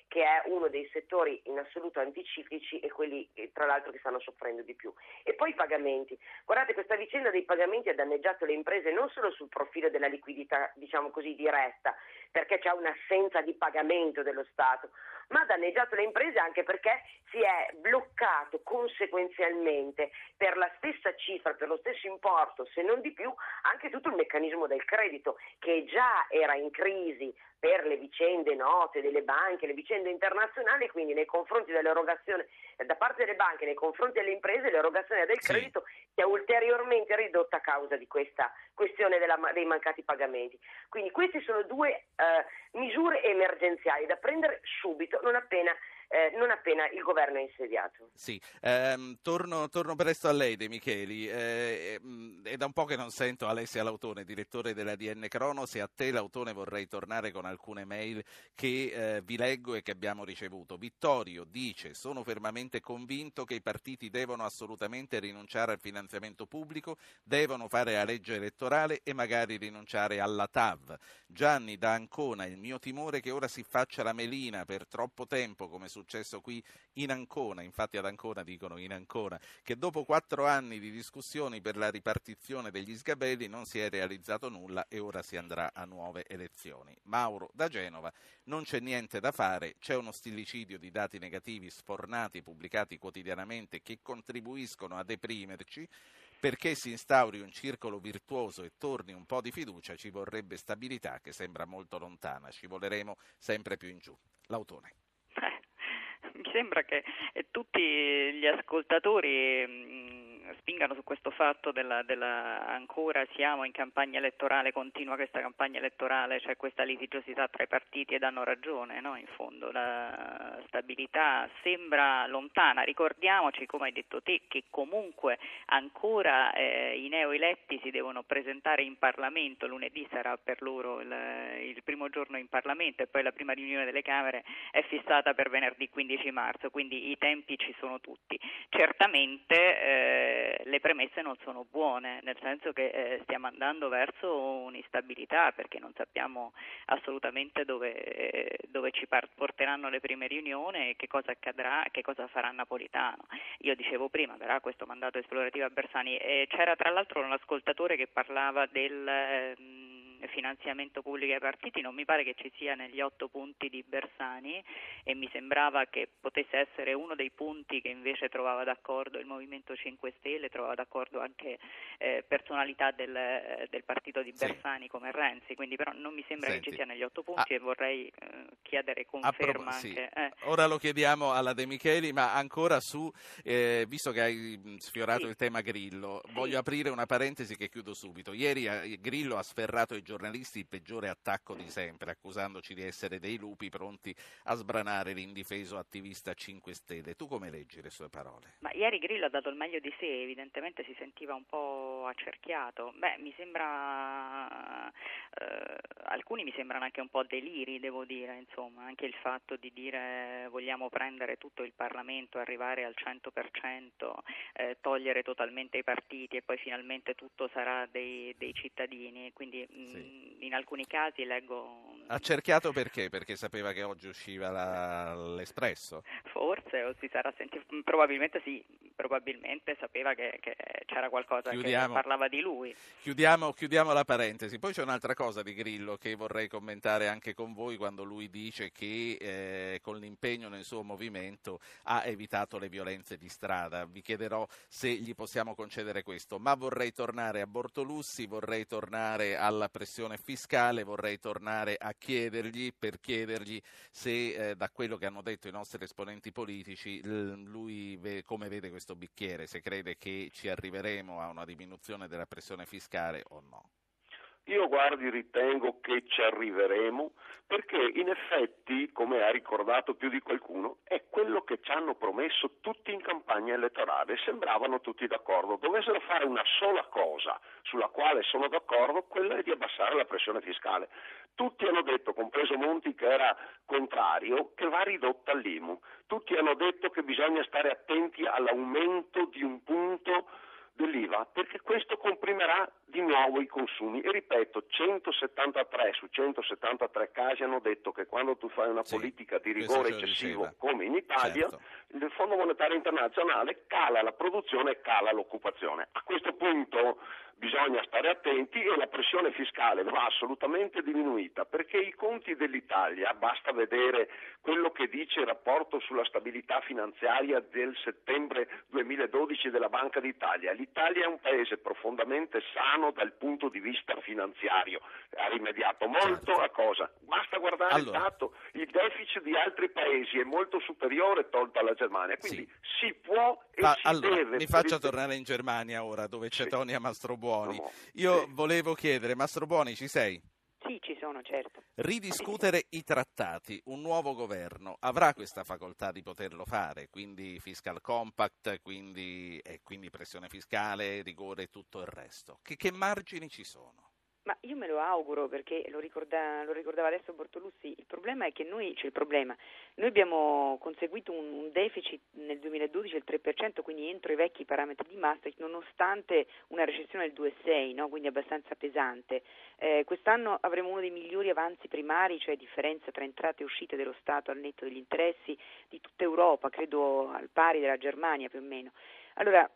che è uno dei settori in assoluto anticiclici e quelli eh, tra l'altro che stanno soffrendo di più. E poi i pagamenti. Guardate, questa vicenda dei pagamenti ha danneggiato le imprese non solo sul profilo della liquidità, diciamo così, diretta, perché c'è un'assenza di pagamento dello Stato, ma ha danneggiato le imprese anche perché si è bloccato conseguenzialmente per la stessa cifra, per lo stesso importo, se non di più, anche tutto il meccanismo del credito che già era in crisi per le vicende note delle banche, le vicende internazionali, quindi nei confronti dell'erogazione da parte delle banche nei confronti delle imprese l'erogazione del sì. credito si è ulteriormente ridotta a causa di questa questione della, dei mancati pagamenti. Quindi queste sono due eh, misure emergenziali da prendere subito, non appena eh, non appena il governo è insediato. Sì, ehm, torno, torno, presto a lei De Micheli, eh, mm, è da un po' che non sento Alessia Lautone, direttore della DN Cronos e a te Lautone vorrei tornare con alcune mail che eh, vi leggo e che abbiamo ricevuto. Vittorio dice sono fermamente convinto che i partiti devono assolutamente rinunciare al finanziamento pubblico, devono fare la legge elettorale e magari rinunciare alla TAV. Gianni da Ancona, il mio timore è che ora si faccia la melina per troppo tempo come su successo qui in Ancona, infatti ad Ancona dicono in Ancona, che dopo quattro anni di discussioni per la ripartizione degli sgabelli non si è realizzato nulla e ora si andrà a nuove elezioni. Mauro da Genova, non c'è niente da fare, c'è uno stillicidio di dati negativi sfornati, pubblicati quotidianamente, che contribuiscono a deprimerci, perché si instauri un circolo virtuoso e torni un po' di fiducia ci vorrebbe stabilità che sembra molto lontana, scivoleremo sempre più in giù. L'autore mi sembra che tutti gli ascoltatori mm, spingano su questo fatto della, della, ancora siamo in campagna elettorale, continua questa campagna elettorale, c'è questa litigiosità tra i partiti ed hanno ragione, no? in fondo la stabilità sembra lontana, ricordiamoci come hai detto te che comunque ancora eh, i neoeletti si devono presentare in Parlamento, lunedì sarà per loro il, il primo giorno in Parlamento e poi la prima riunione delle Camere è fissata per venerdì 15 marzo, quindi i tempi ci sono tutti. Certamente eh, le premesse non sono buone, nel senso che eh, stiamo andando verso un'instabilità perché non sappiamo assolutamente dove, eh, dove ci par- porteranno le prime riunioni e che cosa accadrà, che cosa farà Napolitano. Io dicevo prima, verrà questo mandato esplorativo a Bersani e c'era tra l'altro un ascoltatore che parlava del... Finanziamento pubblico ai partiti non mi pare che ci sia negli otto punti di Bersani e mi sembrava che potesse essere uno dei punti che invece trovava d'accordo il Movimento 5 Stelle, trovava d'accordo anche eh, personalità del, del, partito di Bersani sì. come Renzi, quindi però non mi sembra Senti. che ci sia negli otto punti ah. e vorrei eh, chiedere conferma pro- anche. Sì. Eh. Ora lo chiediamo alla De Micheli, ma ancora su, eh, visto che hai sfiorato sì. il tema Grillo, voglio aprire una parentesi che chiudo subito. Ieri eh, Grillo ha sferrato i giornalisti il peggiore attacco di sempre, accusandoci di essere dei lupi pronti a sbranare l'indifeso attivista 5 Stelle. Tu come leggi le sue parole? Ma ieri Grillo ha dato il meglio di sé, evidentemente si sentiva un po' accerchiato. Beh, mi sembra eh, alcuni mi sembrano anche un po' deliri, devo dire, insomma, anche il fatto di dire vogliamo prendere tutto il Parlamento, arrivare al 100%, eh, togliere totalmente i partiti e poi finalmente tutto sarà dei, dei cittadini, quindi sì. Mh, in alcuni casi leggo... Accerchiato perché? Perché sapeva che oggi usciva la, l'Espresso? Forse, o si sarà sentito, probabilmente sì, probabilmente sapeva che, che c'era qualcosa chiudiamo, che parlava di lui. Chiudiamo, chiudiamo la parentesi, poi c'è un'altra cosa di Grillo che vorrei commentare anche con voi quando lui dice che eh, con l'impegno nel suo movimento ha evitato le violenze di strada. Vi chiederò se gli possiamo concedere questo, ma vorrei tornare a Bortolussi, vorrei tornare alla pressione fiscale, vorrei tornare a chiedergli per chiedergli se eh, da quello che hanno detto i nostri esponenti politici lui ve, come vede questo bicchiere, se crede che ci arriveremo a una diminuzione della pressione fiscale o no. Io guardi, ritengo che ci arriveremo perché in effetti, come ha ricordato più di qualcuno, è quello che ci hanno promesso tutti in campagna elettorale. Sembravano tutti d'accordo. Dovessero fare una sola cosa sulla quale sono d'accordo, quella è di abbassare la pressione fiscale. Tutti hanno detto, compreso Monti che era contrario, che va ridotta l'IMU. Tutti hanno detto che bisogna stare attenti all'aumento di un punto dell'IVA perché questo comprimerà di nuovo i consumi. E ripeto 173 su 173 casi hanno detto che quando tu fai una sì, politica di rigore eccessivo come in Italia certo. il Fondo Monetario Internazionale cala la produzione e cala l'occupazione. A questo punto bisogna stare attenti e la pressione fiscale va assolutamente diminuita perché i conti dell'Italia, basta vedere quello che dice il rapporto sulla stabilità finanziaria del settembre 2012 della Banca d'Italia, l'Italia è un paese profondamente sano dal punto di vista finanziario, ha rimediato molto certo. a cosa? Basta guardare allora. il dato, il deficit di altri paesi è molto superiore tolto alla Germania, quindi sì. si può e Ma, si allora, deve. Mi faccia tornare in Germania ora dove c'è sì. Tonia Mastrobuoni Buoni. Io sì. volevo chiedere, Mastro Buoni, ci sei? Sì, ci sono, certo. Ridiscutere i trattati, un nuovo governo avrà questa facoltà di poterlo fare, quindi fiscal compact, quindi, quindi pressione fiscale, rigore e tutto il resto. Che, che margini ci sono? Ma io me lo auguro perché lo, ricorda, lo, ricordava adesso Bortolussi, il problema è che noi, cioè il problema, noi abbiamo conseguito un, un, deficit nel 2012 del 3%, quindi entro i vecchi parametri di Maastricht, nonostante una recessione del 2,6, no? quindi abbastanza pesante. Eh, quest'anno avremo uno dei migliori avanzi primari, cioè differenza tra entrate e uscite dello Stato al netto degli interessi di tutta Europa, credo al pari della Germania più o meno. Allora,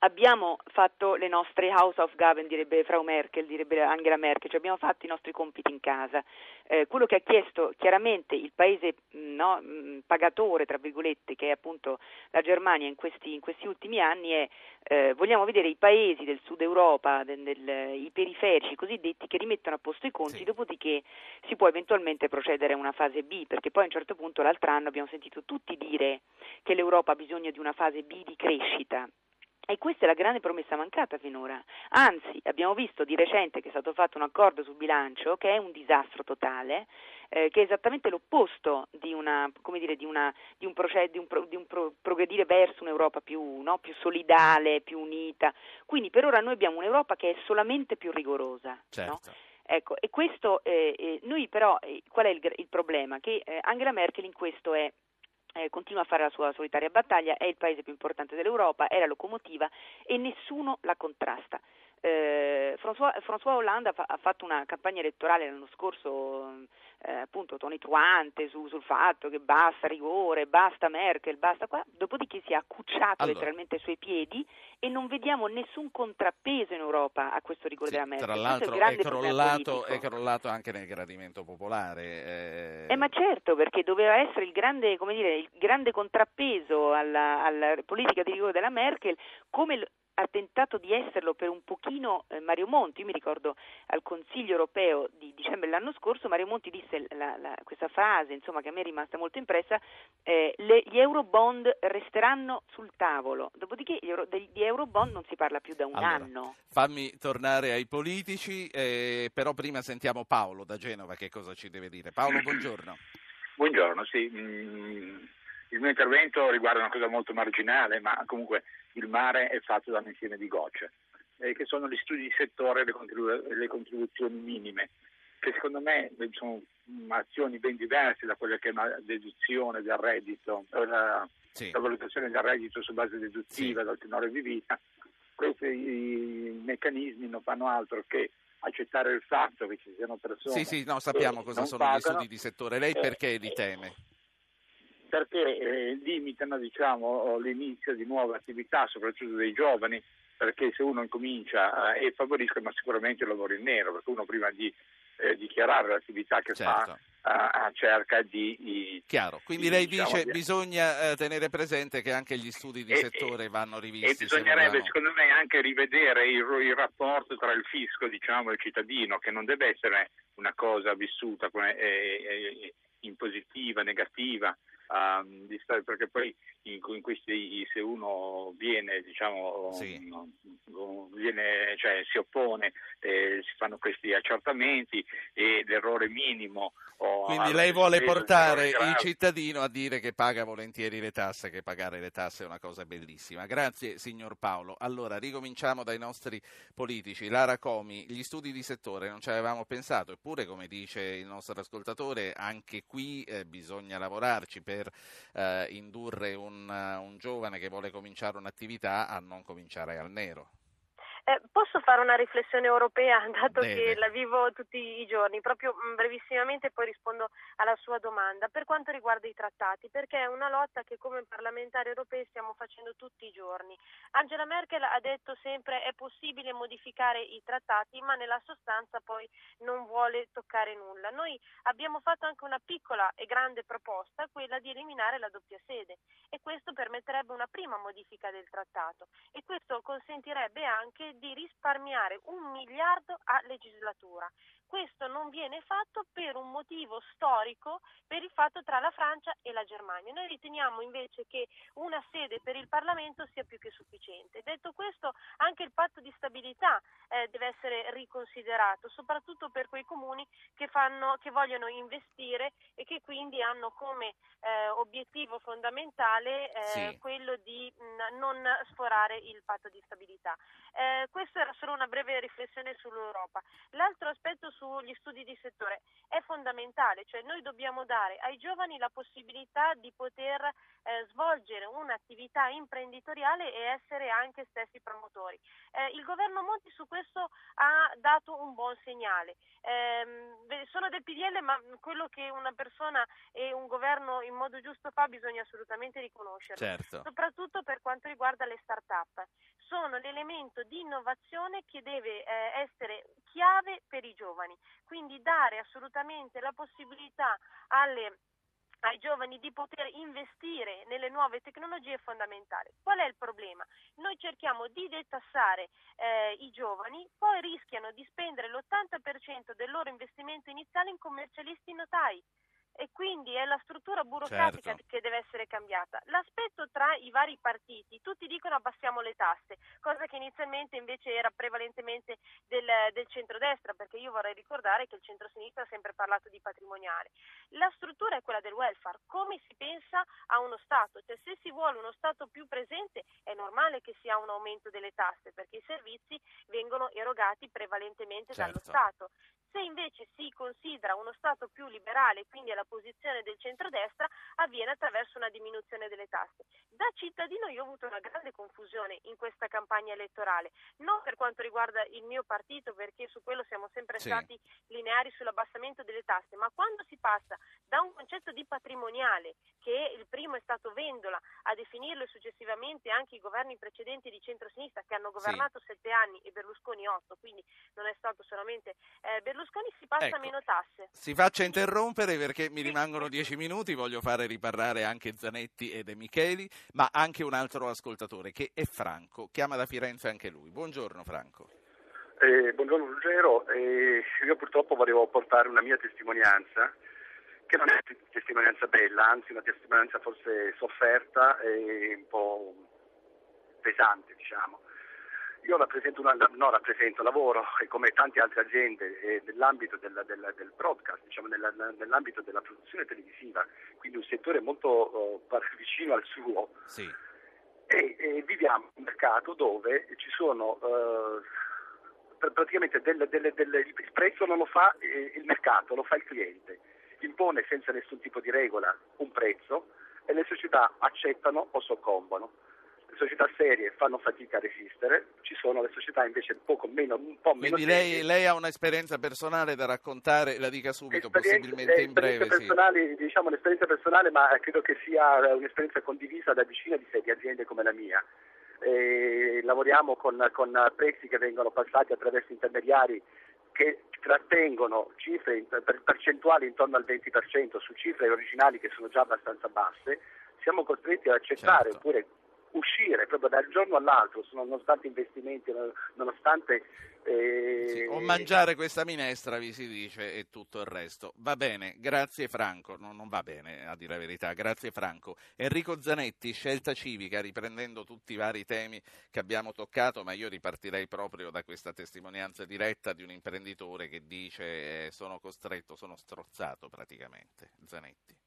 abbiamo fatto le nostre House of Government, direbbe Frau Merkel, direbbe Angela Merkel, cioè abbiamo fatto i nostri compiti in casa. Eh, quello che ha chiesto chiaramente il paese no, pagatore, tra virgolette, che è appunto la Germania in questi, in questi ultimi anni, è eh, vogliamo vedere i paesi del sud Europa, del, del, i periferici cosiddetti, che rimettano a posto i conti, sì. dopodiché si può eventualmente procedere a una fase B, perché poi a un certo punto l'altro anno abbiamo sentito tutti dire che l'Europa ha bisogno di una fase B di crescita. E questa è la grande promessa mancata finora. Anzi, abbiamo visto di recente che è stato fatto un accordo sul bilancio che è un disastro totale, eh, che è esattamente l'opposto di, una, dire, di, una, di un, proced- un, pro- un pro- progredire verso un'Europa più, no? più, solidale, più unita. Quindi per ora noi abbiamo un'Europa che è solamente più rigorosa. Certo. No? Ecco, e questo, eh, eh, noi però, eh, qual è il, il problema? Che eh, Angela Merkel in questo è eh, continua a fare la sua solitaria battaglia, è il paese più importante dell'Europa, è la locomotiva e nessuno la contrasta. Eh, François, François, Hollande ha, fatto una campagna elettorale l'anno scorso, eh, appunto tonitruante su, sul fatto che basta rigore, basta Merkel, basta qua, dopodiché si è accucciato allora. letteralmente ai suoi piedi e non vediamo nessun contrappeso in Europa a questo rigore sì, della Merkel. Tra l'altro è, è, crollato, è, crollato, anche nel gradimento popolare. Eh... eh... ma certo, perché doveva essere il grande, dire, il grande contrappeso alla, alla politica di rigore della Merkel, come ha tentato di esserlo per un pochino eh, Mario Monti, io mi ricordo al Consiglio europeo di dicembre dell'anno scorso Mario Monti disse la, la, questa frase insomma, che a me è rimasta molto impressa, eh, le, gli euro bond resteranno sul tavolo, dopodiché gli euro, degli euro bond non si parla più da un allora, anno. Fammi tornare ai politici, eh, però prima sentiamo Paolo da Genova che cosa ci deve dire. Paolo, buongiorno. Buongiorno, sì. Mm, il mio intervento riguarda una cosa molto marginale, ma comunque il mare è fatto da un insieme di gocce, eh, che sono gli studi di settore e le, contribu- le contribuzioni minime che secondo me sono azioni ben diverse da quella che è una deduzione del reddito, la, sì. la valutazione del reddito su base deduttiva sì. dal tenore di vita. Questi meccanismi non fanno altro che accettare il fatto che ci siano persone. Sì, sì, no, sappiamo cosa sono pagano, gli studi di settore. Lei eh, perché li teme? Perché eh, limitano diciamo, l'inizio di nuove attività, soprattutto dei giovani, perché se uno incomincia eh, e favoriscono sicuramente il lavoro in nero, perché uno prima di eh, dichiarare l'attività che certo. fa uh, cerca di, di, Chiaro, quindi di, lei diciamo, dice che bisogna uh, tenere presente che anche gli studi di e, settore vanno rivisti. E bisognerebbe se secondo me anche rivedere il, il, rapporto tra il fisco diciamo, e il cittadino, che non deve essere una cosa vissuta come, eh, eh, in positiva, negativa, um, perché poi in, in, questi, se uno viene, diciamo, sì. viene, cioè, si oppone, eh, si fanno questi accertamenti e l'errore minimo. Quindi lei vuole portare il cittadino a dire che paga volentieri le tasse, che pagare le tasse è una cosa bellissima. Grazie signor Paolo. Allora, ricominciamo dai nostri politici. Lara Comi, gli studi di settore non ci avevamo pensato, eppure come dice il nostro ascoltatore, anche qui eh, bisogna lavorarci per per eh, indurre un, un giovane che vuole cominciare un'attività a non cominciare al nero. Eh, posso fare una riflessione europea, dato Deve. che la vivo tutti i giorni, proprio mm, brevissimamente poi rispondo alla sua domanda. Per quanto riguarda i trattati, perché è una lotta che come parlamentari europei stiamo facendo tutti i giorni. Angela Merkel ha detto sempre è possibile modificare i trattati, ma nella sostanza poi non vuole toccare nulla. Noi abbiamo fatto anche una piccola e grande proposta, quella di eliminare la doppia sede e questo permetterebbe una prima modifica del trattato e questo consentirebbe anche di risparmiare un miliardo a legislatura. Questo non viene fatto per un motivo storico, per il fatto tra la Francia e la Germania. Noi riteniamo invece che una sede per il Parlamento sia più che sufficiente. Detto questo, anche il patto di stabilità eh, deve essere riconsiderato, soprattutto per quei comuni che, fanno, che vogliono investire e che quindi hanno come eh, obiettivo fondamentale eh, sì. quello di mh, non sforare il patto di stabilità. Eh, questa era solo una breve riflessione sull'Europa. L'altro aspetto sugli studi di settore è fondamentale, cioè noi dobbiamo dare ai giovani la possibilità di poter eh, svolgere un'attività imprenditoriale e essere anche stessi promotori. Eh, il governo Monti su questo ha dato un buon segnale. Eh, sono del PDL, ma quello che una persona e un governo in modo giusto fa bisogna assolutamente riconoscerlo, certo. soprattutto per quanto riguarda le start-up. Sono l'elemento di innovazione che deve eh, essere chiave per i giovani, quindi dare assolutamente la possibilità alle ai giovani di poter investire nelle nuove tecnologie è fondamentale. Qual è il problema? Noi cerchiamo di detassare eh, i giovani, poi rischiano di spendere l'80% del loro investimento iniziale in commercialisti notai e quindi è la struttura burocratica certo. che deve essere cambiata. L'aspetto tra i vari partiti, tutti dicono abbassiamo le tasse, cosa che inizialmente invece era prevalentemente del, del centrodestra, perché io vorrei ricordare che il centrosinistra ha sempre parlato di patrimoniale. La struttura è quella del welfare, come si pensa a uno Stato, cioè se si vuole uno Stato più presente è normale che sia un aumento delle tasse, perché i servizi vengono erogati prevalentemente certo. dallo Stato. Se invece si considera uno Stato più liberale, quindi alla posizione del centrodestra, avviene attraverso una diminuzione delle tasse. Da cittadino io ho avuto una grande confusione in questa campagna elettorale, non per quanto riguarda il mio partito, perché su quello siamo sempre sì. stati lineari sull'abbassamento delle tasse, ma quando si passa da un concetto di patrimoniale, che il primo è stato Vendola, a definirlo successivamente anche i governi precedenti di centrosinistra che hanno governato sì. sette anni e Berlusconi otto, quindi non è stato solamente eh, Berlusconi, Berlusconi si passa ecco, meno tasse. Si faccia interrompere perché mi rimangono dieci minuti, voglio fare riparlare anche Zanetti e De Micheli, ma anche un altro ascoltatore che è Franco, chiama da Firenze anche lui. Buongiorno Franco. Eh, buongiorno Ruggero, eh, io purtroppo volevo portare una mia testimonianza che non è una testimonianza bella, anzi una testimonianza forse sofferta e un po' pesante, diciamo. Io rappresento, una, no, rappresento lavoro come tante altre aziende eh, nell'ambito del, del, del broadcast, diciamo, nella, nell'ambito della produzione televisiva, quindi un settore molto oh, vicino al suo. Sì. E, e, viviamo in un mercato dove ci sono eh, praticamente del, del, del, il prezzo non lo fa eh, il mercato, lo fa il cliente, impone senza nessun tipo di regola un prezzo e le società accettano o soccombono società serie fanno fatica a resistere, ci sono le società invece poco meno, un po' meno Quindi lei, lei, ha un'esperienza personale da raccontare, la dica subito, possibilmente in breve. Personali, sì. diciamo un'esperienza personale, ma credo che sia un'esperienza condivisa da vicina di, di aziende come la mia. E lavoriamo con, con prezzi che vengono passati attraverso intermediari che trattengono cifre percentuali intorno al 20% su cifre originali che sono già abbastanza basse, siamo costretti ad accettare certo. oppure uscire proprio dal giorno all'altro, nonostante investimenti, nonostante... Eh... Sì, o mangiare questa minestra, vi si dice, e tutto il resto. Va bene, grazie Franco, no, non va bene a dire la verità, grazie Franco. Enrico Zanetti, scelta civica, riprendendo tutti i vari temi che abbiamo toccato, ma io ripartirei proprio da questa testimonianza diretta di un imprenditore che dice eh, sono costretto, sono strozzato praticamente. Zanetti.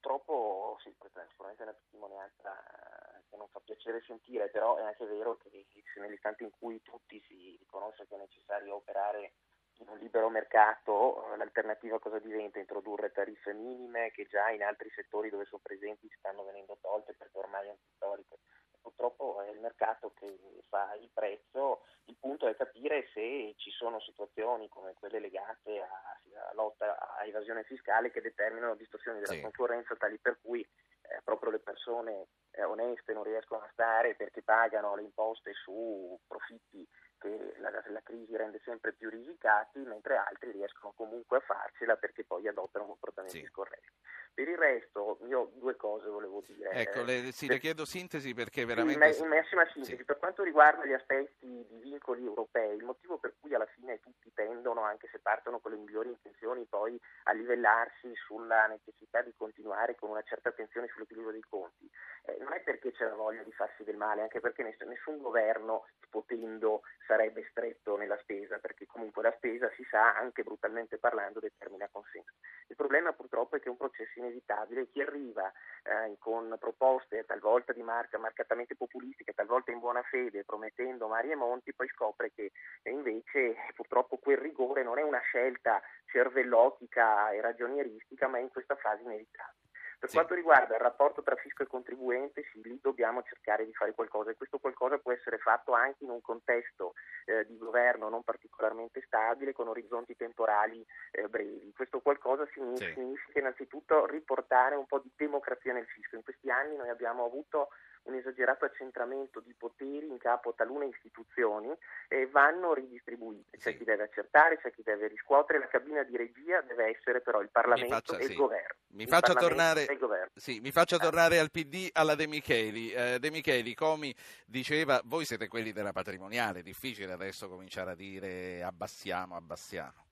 Purtroppo sì, questa è sicuramente una testimonianza eh, che non fa piacere sentire, però è anche vero che se nell'istante in cui tutti si riconosce che è necessario operare in un libero mercato, eh, l'alternativa cosa diventa? Introdurre tariffe minime che già in altri settori dove sono presenti stanno venendo tolte perché ormai è un storico. Purtroppo è il mercato che fa il prezzo, il punto è capire se ci sono situazioni come quelle legate alla lotta a evasione fiscale che determinano distorsioni della sì. concorrenza tali per cui eh, proprio le persone eh, oneste non riescono a stare perché pagano le imposte su profitti che la, la, crisi rende sempre più risicati, mentre altri riescono comunque a farcela perché poi adottano comportamenti sì. scorretti. Per il resto, io due cose volevo dire. Ecco, le, sì, per, le chiedo sintesi perché veramente... In, in massima sintesi, sì. per quanto riguarda gli aspetti di vincoli europei, il motivo per cui alla fine tutti tendono, anche se partono con le migliori intenzioni, poi a livellarsi sulla necessità di continuare con una certa attenzione sull'equilibrio dei conti, eh, non è perché c'è la voglia di farsi del male, anche perché nessun, nessun governo potendo sarebbe stretto nella spesa, perché comunque la spesa si sa, anche brutalmente parlando, determina consenso. Il problema purtroppo è che è un processo inevitabile, chi arriva eh, con proposte talvolta di marca marcatamente populistiche, talvolta in buona fede, promettendo mari e monti, poi scopre che invece purtroppo quel rigore non è una scelta cervellotica e ragionieristica, ma è in questa fase inevitabile. Per sì. quanto riguarda il rapporto tra fisco e contribuente, sì, lì dobbiamo cercare di fare qualcosa e questo qualcosa può essere fatto anche in un contesto eh, di governo non particolarmente stabile, con orizzonti temporali eh, brevi. Questo qualcosa significa, sì. significa innanzitutto riportare un po' di democrazia nel fisco. In questi anni noi abbiamo avuto un esagerato accentramento di poteri in capo a talune istituzioni e vanno ridistribuiti. C'è sì. chi deve accertare, c'è chi deve riscuotere, la cabina di regia deve essere però il Parlamento faccia, e sì. il governo. Mi faccia, tornare, sì, mi faccia tornare, al PD, alla De Micheli. Eh, De Micheli, Comi diceva, voi siete quelli della patrimoniale, è difficile adesso cominciare a dire abbassiamo, abbassiamo.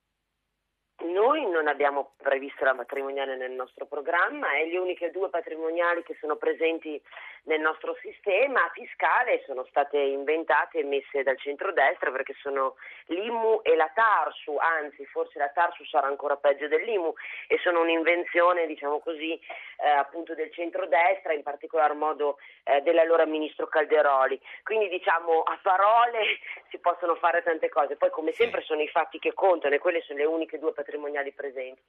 Noi non abbiamo previsto la patrimoniale nel nostro programma e le uniche due patrimoniali che sono presenti nel nostro sistema fiscale sono state inventate e messe dal centrodestra perché sono l'IMU e la TARSU, anzi forse la TARSU sarà ancora peggio dell'IMU e sono un'invenzione diciamo così eh, appunto del centrodestra, in particolar modo eh, dell'allora ministro Calderoli. Quindi diciamo a parole si possono fare tante cose, poi come sempre sono i fatti che contano e quelle sono le uniche due patrimoniali presenti.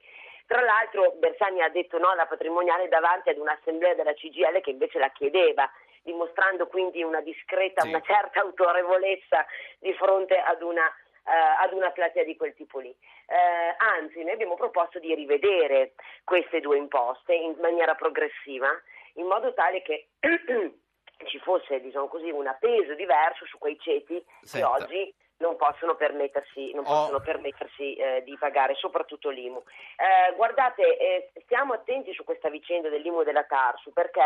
Tra l'altro Bersani ha detto no alla patrimoniale davanti ad un'assemblea della CGL che invece la chiedeva, dimostrando quindi una discreta, sì. una certa autorevolezza di fronte ad una eh, ad una platea di quel tipo lì. Eh, anzi, noi abbiamo proposto di rivedere queste due imposte in maniera progressiva, in modo tale che ci fosse, diciamo così, un appeso diverso su quei ceti Senta. che oggi non possono permettersi, non possono oh. permettersi eh, di pagare, soprattutto l'IMU. Eh, guardate, eh, stiamo attenti su questa vicenda dell'IMU e della Tarsu perché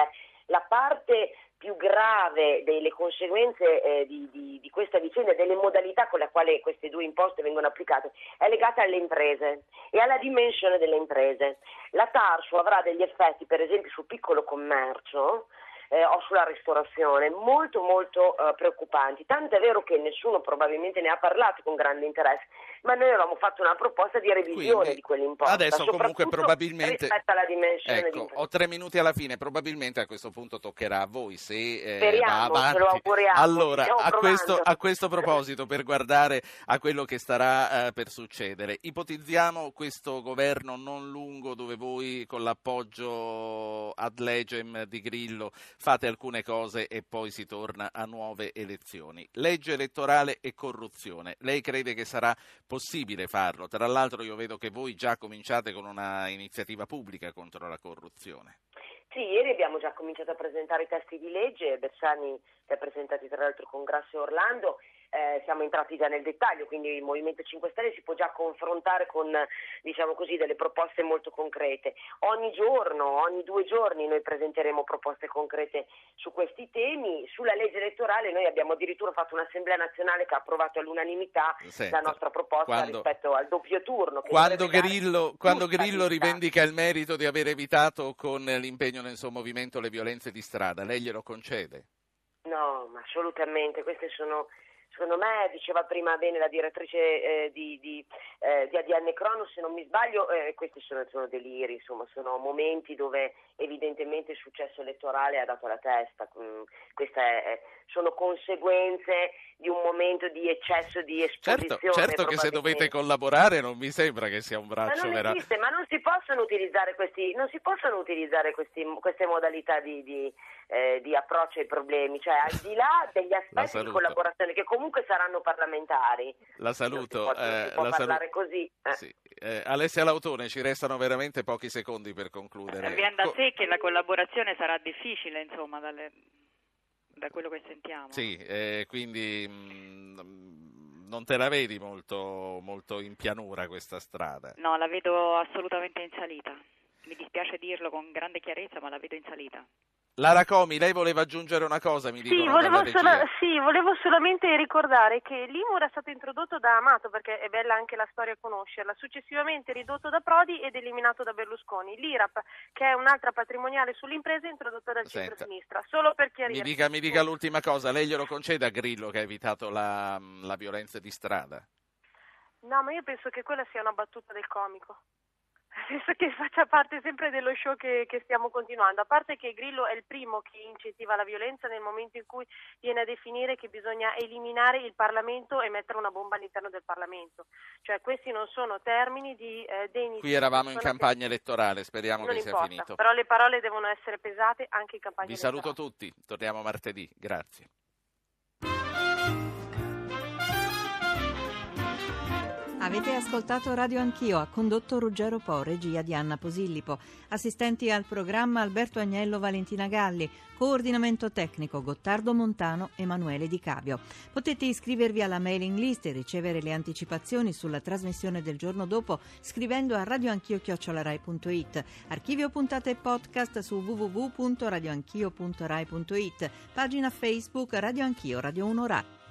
la parte più grave delle conseguenze eh, di, di, di, questa vicenda e delle modalità con le quali queste due imposte vengono applicate è legata alle imprese e alla dimensione delle imprese. La Tarsu avrà degli effetti, per esempio, sul piccolo commercio eh, o sulla ristorazione molto molto eh, preoccupanti. Tanto è vero che nessuno probabilmente ne ha parlato con grande interesse, ma noi avevamo fatto una proposta di revisione Quindi, di quell'imposta. Adesso comunque probabilmente rispetto alla dimensione ecco, ho tre minuti alla fine, probabilmente a questo punto toccherà a voi se eh, Speriamo, va avanti. lo auguriamo. Allora, a questo, a questo, proposito, per guardare a quello che starà eh, per succedere, ipotizziamo questo governo non lungo dove voi con l'appoggio ad legem di Grillo fate alcune cose e poi si torna a nuove elezioni. Legge elettorale e corruzione. Lei crede che sarà possibile farlo. Tra l'altro io vedo che voi già cominciate con una iniziativa pubblica contro la corruzione. Sì, ieri abbiamo già cominciato a presentare i testi di legge, Bersani li ha presentati tra l'altro con Grasso e Orlando eh, siamo entrati già nel dettaglio, quindi il Movimento 5 Stelle si può già confrontare con diciamo così, delle proposte molto concrete. Ogni giorno, ogni due giorni noi presenteremo proposte concrete su questi temi. Sulla legge elettorale noi abbiamo addirittura fatto un'assemblea nazionale che ha approvato all'unanimità Senta, la nostra proposta quando, rispetto al doppio turno. Quando, Grillo, quando Grillo rivendica il merito di aver evitato con l'impegno nel suo movimento le violenze di strada, lei glielo concede? No, ma assolutamente, queste sono secondo me, diceva prima bene la direttrice eh, di, di, eh, di, ADN Crono, se non mi sbaglio, eh, questi sono, sono, deliri, insomma, sono momenti dove evidentemente il successo elettorale ha dato la testa, mm, queste sono conseguenze di un momento di eccesso di esposizione. Certo, certo che se dovete collaborare non mi sembra che sia un braccio ma non esiste, ma non si possono utilizzare, questi, si possono utilizzare questi, queste modalità di, di, eh, di, approccio ai problemi, cioè al di là degli aspetti di collaborazione che comunque saranno parlamentari. La saluto. Non si può, non si può la parlare salu- così. Eh. Sì. Eh, Alessia Lautone, ci restano veramente pochi secondi per concludere. Viene da sé che la collaborazione sarà difficile, insomma, dalle da quello che sentiamo. Sì, eh, quindi mh, mm, non te la vedi molto, molto in pianura questa strada? No, la vedo assolutamente in salita. Mi dispiace dirlo con grande chiarezza, ma la vedo in salita. Lara Comi, lei voleva aggiungere una cosa, mi sì, volevo sola, sì, volevo solamente ricordare che l'IMU era stato introdotto da Amato, perché è bella anche la storia conoscerla, successivamente ridotto da Prodi ed eliminato da Berlusconi. L'IRAP, che è un'altra patrimoniale sull'impresa, introdotta dal centro-sinistra, solo per chiarire. Mi dica, mi dica l'ultima cosa, lei glielo concede a Grillo che ha evitato la, la violenza di strada? No, ma io penso che quella sia una battuta del comico penso che faccia parte sempre dello show che, che, stiamo continuando, a parte che Grillo è il primo che incentiva la violenza nel momento in cui viene a definire che bisogna eliminare il Parlamento e mettere una bomba all'interno del Parlamento, cioè questi non sono termini di eh, degni Qui eravamo in campagna che... elettorale, speriamo non che importa, sia finito. Però le parole devono essere pesate anche in campagna Vi elettorale. saluto tutti, torniamo martedì, grazie. Avete ascoltato Radio Anch'io, ha condotto Ruggero Po, regia di Anna Posillipo, assistenti al programma Alberto Agnello, Valentina Galli, coordinamento tecnico Gottardo Montano, Emanuele Di Cabio. Potete iscrivervi alla mailing list e ricevere le anticipazioni sulla trasmissione del giorno dopo scrivendo a radioanchio.rai.it, archivio puntate e podcast su www.radioanchio.rai.it, pagina Facebook Radio Anch'io, Radio 1 Rai.